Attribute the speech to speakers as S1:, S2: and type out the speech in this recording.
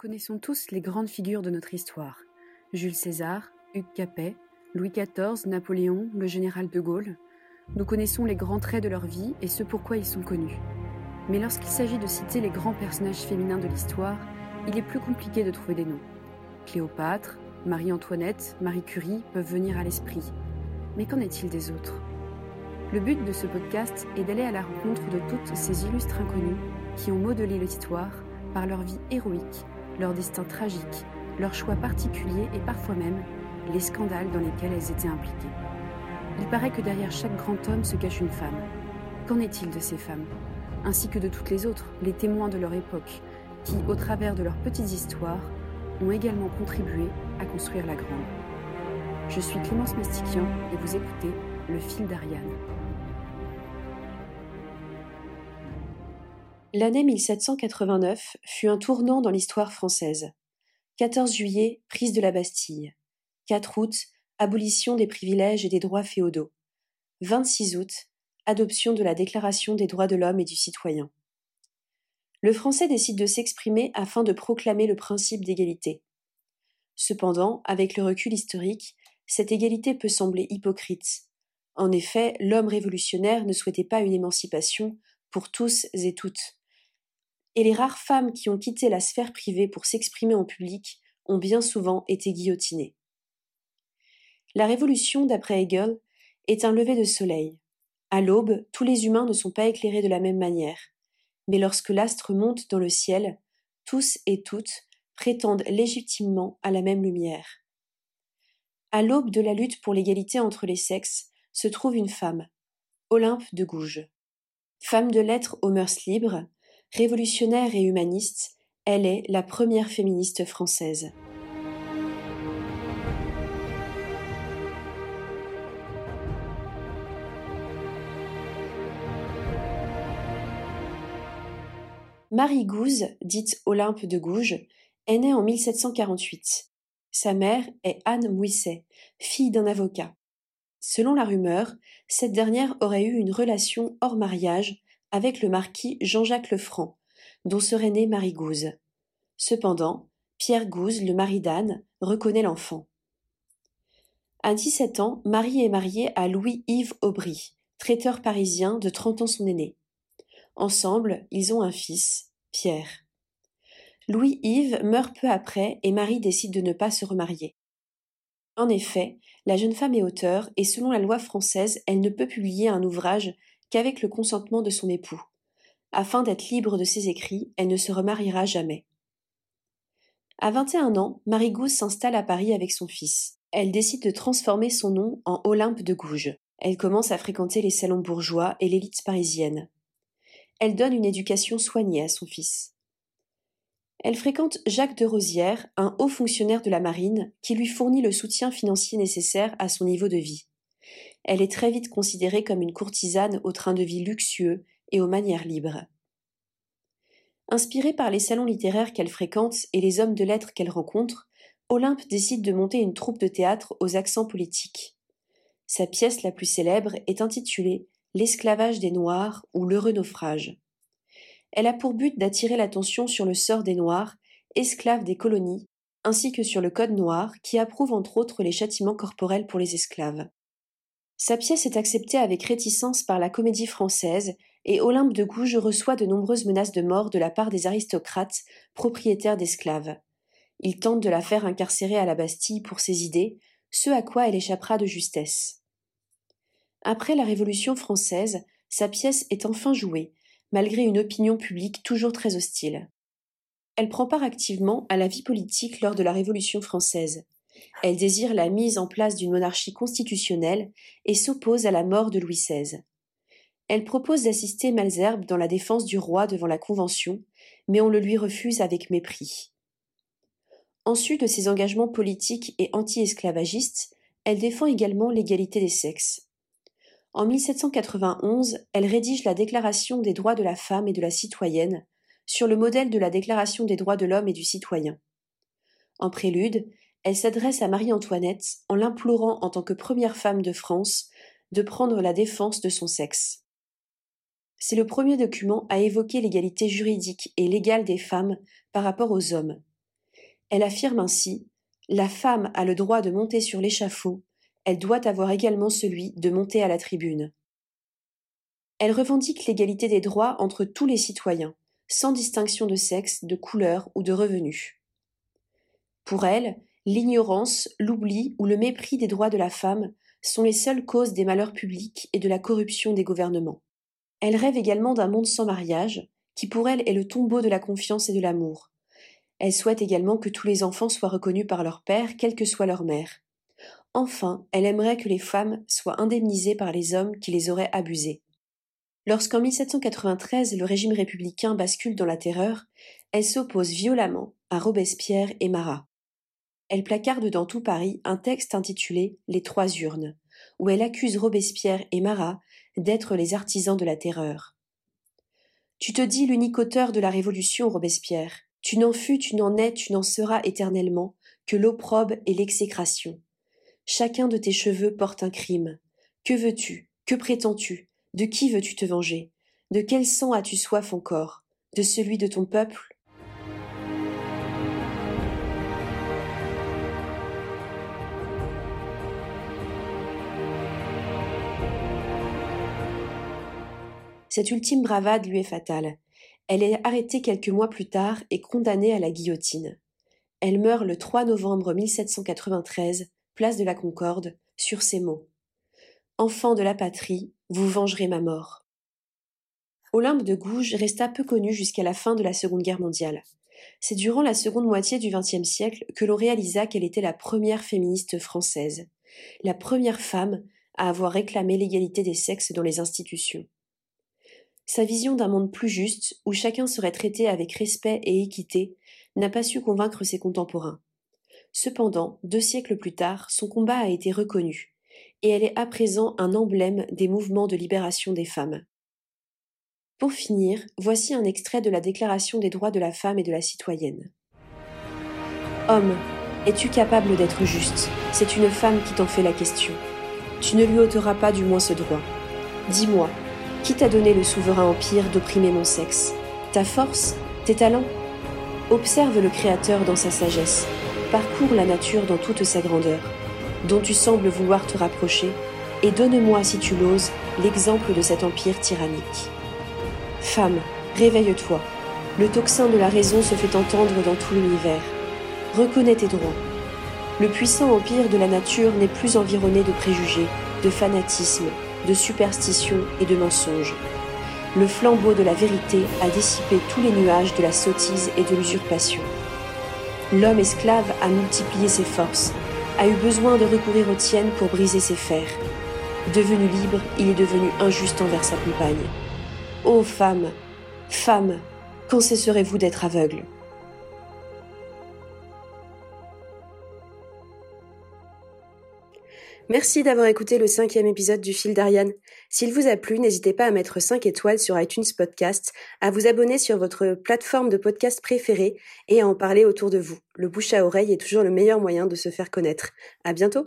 S1: connaissons tous les grandes figures de notre histoire. Jules César, Hugues Capet, Louis XIV, Napoléon, le général de Gaulle. Nous connaissons les grands traits de leur vie et ce pourquoi ils sont connus. Mais lorsqu'il s'agit de citer les grands personnages féminins de l'histoire, il est plus compliqué de trouver des noms. Cléopâtre, Marie-Antoinette, Marie Curie peuvent venir à l'esprit. Mais qu'en est-il des autres? Le but de ce podcast est d'aller à la rencontre de toutes ces illustres inconnues qui ont modelé l'histoire par leur vie héroïque, leur destin tragique, leurs choix particuliers et parfois même les scandales dans lesquels elles étaient impliquées. Il paraît que derrière chaque grand homme se cache une femme. Qu'en est-il de ces femmes? Ainsi que de toutes les autres, les témoins de leur époque, qui, au travers de leurs petites histoires, ont également contribué à construire la grande. Je suis Clémence Mestiquian et vous écoutez Le fil d'Ariane.
S2: L'année 1789 fut un tournant dans l'histoire française. 14 juillet, prise de la Bastille. 4 août, abolition des privilèges et des droits féodaux. 26 août, adoption de la Déclaration des droits de l'homme et du citoyen. Le français décide de s'exprimer afin de proclamer le principe d'égalité. Cependant, avec le recul historique, cette égalité peut sembler hypocrite. En effet, l'homme révolutionnaire ne souhaitait pas une émancipation pour tous et toutes et les rares femmes qui ont quitté la sphère privée pour s'exprimer en public ont bien souvent été guillotinées. La révolution, d'après Hegel, est un lever de soleil. À l'aube, tous les humains ne sont pas éclairés de la même manière, mais lorsque l'astre monte dans le ciel, tous et toutes prétendent légitimement à la même lumière. À l'aube de la lutte pour l'égalité entre les sexes se trouve une femme, Olympe de Gouges. Femme de lettres aux mœurs libres, Révolutionnaire et humaniste, elle est la première féministe française. Marie Gouze, dite Olympe de Gouges, est née en 1748. Sa mère est Anne Mouisset, fille d'un avocat. Selon la rumeur, cette dernière aurait eu une relation hors mariage avec le marquis Jean-Jacques Lefranc, dont serait née Marie Gouze. Cependant, Pierre Gouze, le mari d'Anne, reconnaît l'enfant. À 17 ans, Marie est mariée à Louis-Yves Aubry, traiteur parisien de 30 ans son aîné. Ensemble, ils ont un fils, Pierre. Louis-Yves meurt peu après et Marie décide de ne pas se remarier. En effet, la jeune femme est auteure et selon la loi française, elle ne peut publier un ouvrage qu'avec le consentement de son époux. Afin d'être libre de ses écrits, elle ne se remariera jamais. À 21 ans, Marie Gouze s'installe à Paris avec son fils. Elle décide de transformer son nom en Olympe de Gouges. Elle commence à fréquenter les salons bourgeois et l'élite parisienne. Elle donne une éducation soignée à son fils. Elle fréquente Jacques de Rosière, un haut fonctionnaire de la marine, qui lui fournit le soutien financier nécessaire à son niveau de vie elle est très vite considérée comme une courtisane au train de vie luxueux et aux manières libres. Inspirée par les salons littéraires qu'elle fréquente et les hommes de lettres qu'elle rencontre, Olympe décide de monter une troupe de théâtre aux accents politiques. Sa pièce la plus célèbre est intitulée L'esclavage des Noirs ou l'heureux naufrage. Elle a pour but d'attirer l'attention sur le sort des Noirs, esclaves des colonies, ainsi que sur le Code noir qui approuve entre autres les châtiments corporels pour les esclaves. Sa pièce est acceptée avec réticence par la comédie française et Olympe de Gouges reçoit de nombreuses menaces de mort de la part des aristocrates propriétaires d'esclaves. Ils tentent de la faire incarcérer à la Bastille pour ses idées, ce à quoi elle échappera de justesse. Après la Révolution française, sa pièce est enfin jouée, malgré une opinion publique toujours très hostile. Elle prend part activement à la vie politique lors de la Révolution française. Elle désire la mise en place d'une monarchie constitutionnelle et s'oppose à la mort de Louis XVI. Elle propose d'assister Malzerbe dans la défense du roi devant la Convention, mais on le lui refuse avec mépris. En sus de ses engagements politiques et anti-esclavagistes, elle défend également l'égalité des sexes. En 1791, elle rédige la Déclaration des droits de la femme et de la citoyenne, sur le modèle de la Déclaration des droits de l'homme et du citoyen. En prélude, elle s'adresse à Marie-Antoinette en l'implorant en tant que première femme de France de prendre la défense de son sexe. C'est le premier document à évoquer l'égalité juridique et légale des femmes par rapport aux hommes. Elle affirme ainsi La femme a le droit de monter sur l'échafaud, elle doit avoir également celui de monter à la tribune. Elle revendique l'égalité des droits entre tous les citoyens, sans distinction de sexe, de couleur ou de revenus. Pour elle, l'ignorance, l'oubli ou le mépris des droits de la femme sont les seules causes des malheurs publics et de la corruption des gouvernements. Elle rêve également d'un monde sans mariage, qui pour elle est le tombeau de la confiance et de l'amour. Elle souhaite également que tous les enfants soient reconnus par leur père, quelle que soit leur mère. Enfin, elle aimerait que les femmes soient indemnisées par les hommes qui les auraient abusées. Lorsqu'en 1793 le régime républicain bascule dans la terreur, elle s'oppose violemment à Robespierre et Marat. Elle placarde dans tout Paris un texte intitulé Les Trois Urnes, où elle accuse Robespierre et Marat d'être les artisans de la terreur. Tu te dis l'unique auteur de la Révolution, Robespierre. Tu n'en fus, tu n'en es, tu n'en seras éternellement que l'opprobre et l'exécration. Chacun de tes cheveux porte un crime. Que veux-tu? Que prétends-tu? De qui veux-tu te venger? De quel sang as-tu soif encore? De celui de ton peuple? Cette ultime bravade lui est fatale. Elle est arrêtée quelques mois plus tard et condamnée à la guillotine. Elle meurt le 3 novembre 1793, place de la Concorde, sur ces mots. Enfant de la patrie, vous vengerez ma mort. Olympe de Gouges resta peu connue jusqu'à la fin de la Seconde Guerre mondiale. C'est durant la seconde moitié du XXe siècle que l'on réalisa qu'elle était la première féministe française, la première femme à avoir réclamé l'égalité des sexes dans les institutions. Sa vision d'un monde plus juste, où chacun serait traité avec respect et équité, n'a pas su convaincre ses contemporains. Cependant, deux siècles plus tard, son combat a été reconnu, et elle est à présent un emblème des mouvements de libération des femmes. Pour finir, voici un extrait de la Déclaration des droits de la femme et de la citoyenne. Homme, es-tu capable d'être juste? C'est une femme qui t'en fait la question. Tu ne lui ôteras pas du moins ce droit. Dis-moi, qui t'a donné le souverain empire d'opprimer mon sexe Ta force Tes talents Observe le Créateur dans sa sagesse, parcours la nature dans toute sa grandeur, dont tu sembles vouloir te rapprocher, et donne-moi, si tu l'oses, l'exemple de cet empire tyrannique. Femme, réveille-toi. Le tocsin de la raison se fait entendre dans tout l'univers. Reconnais tes droits. Le puissant empire de la nature n'est plus environné de préjugés, de fanatisme, de superstition et de mensonges. Le flambeau de la vérité a dissipé tous les nuages de la sottise et de l'usurpation. L'homme esclave a multiplié ses forces, a eu besoin de recourir aux tiennes pour briser ses fers. Devenu libre, il est devenu injuste envers sa compagne. Ô femme, femme, quand cesserez-vous d'être aveugle?
S1: Merci d'avoir écouté le cinquième épisode du fil d'Ariane. S'il vous a plu, n'hésitez pas à mettre 5 étoiles sur iTunes Podcast, à vous abonner sur votre plateforme de podcast préférée et à en parler autour de vous. Le bouche à oreille est toujours le meilleur moyen de se faire connaître. À bientôt!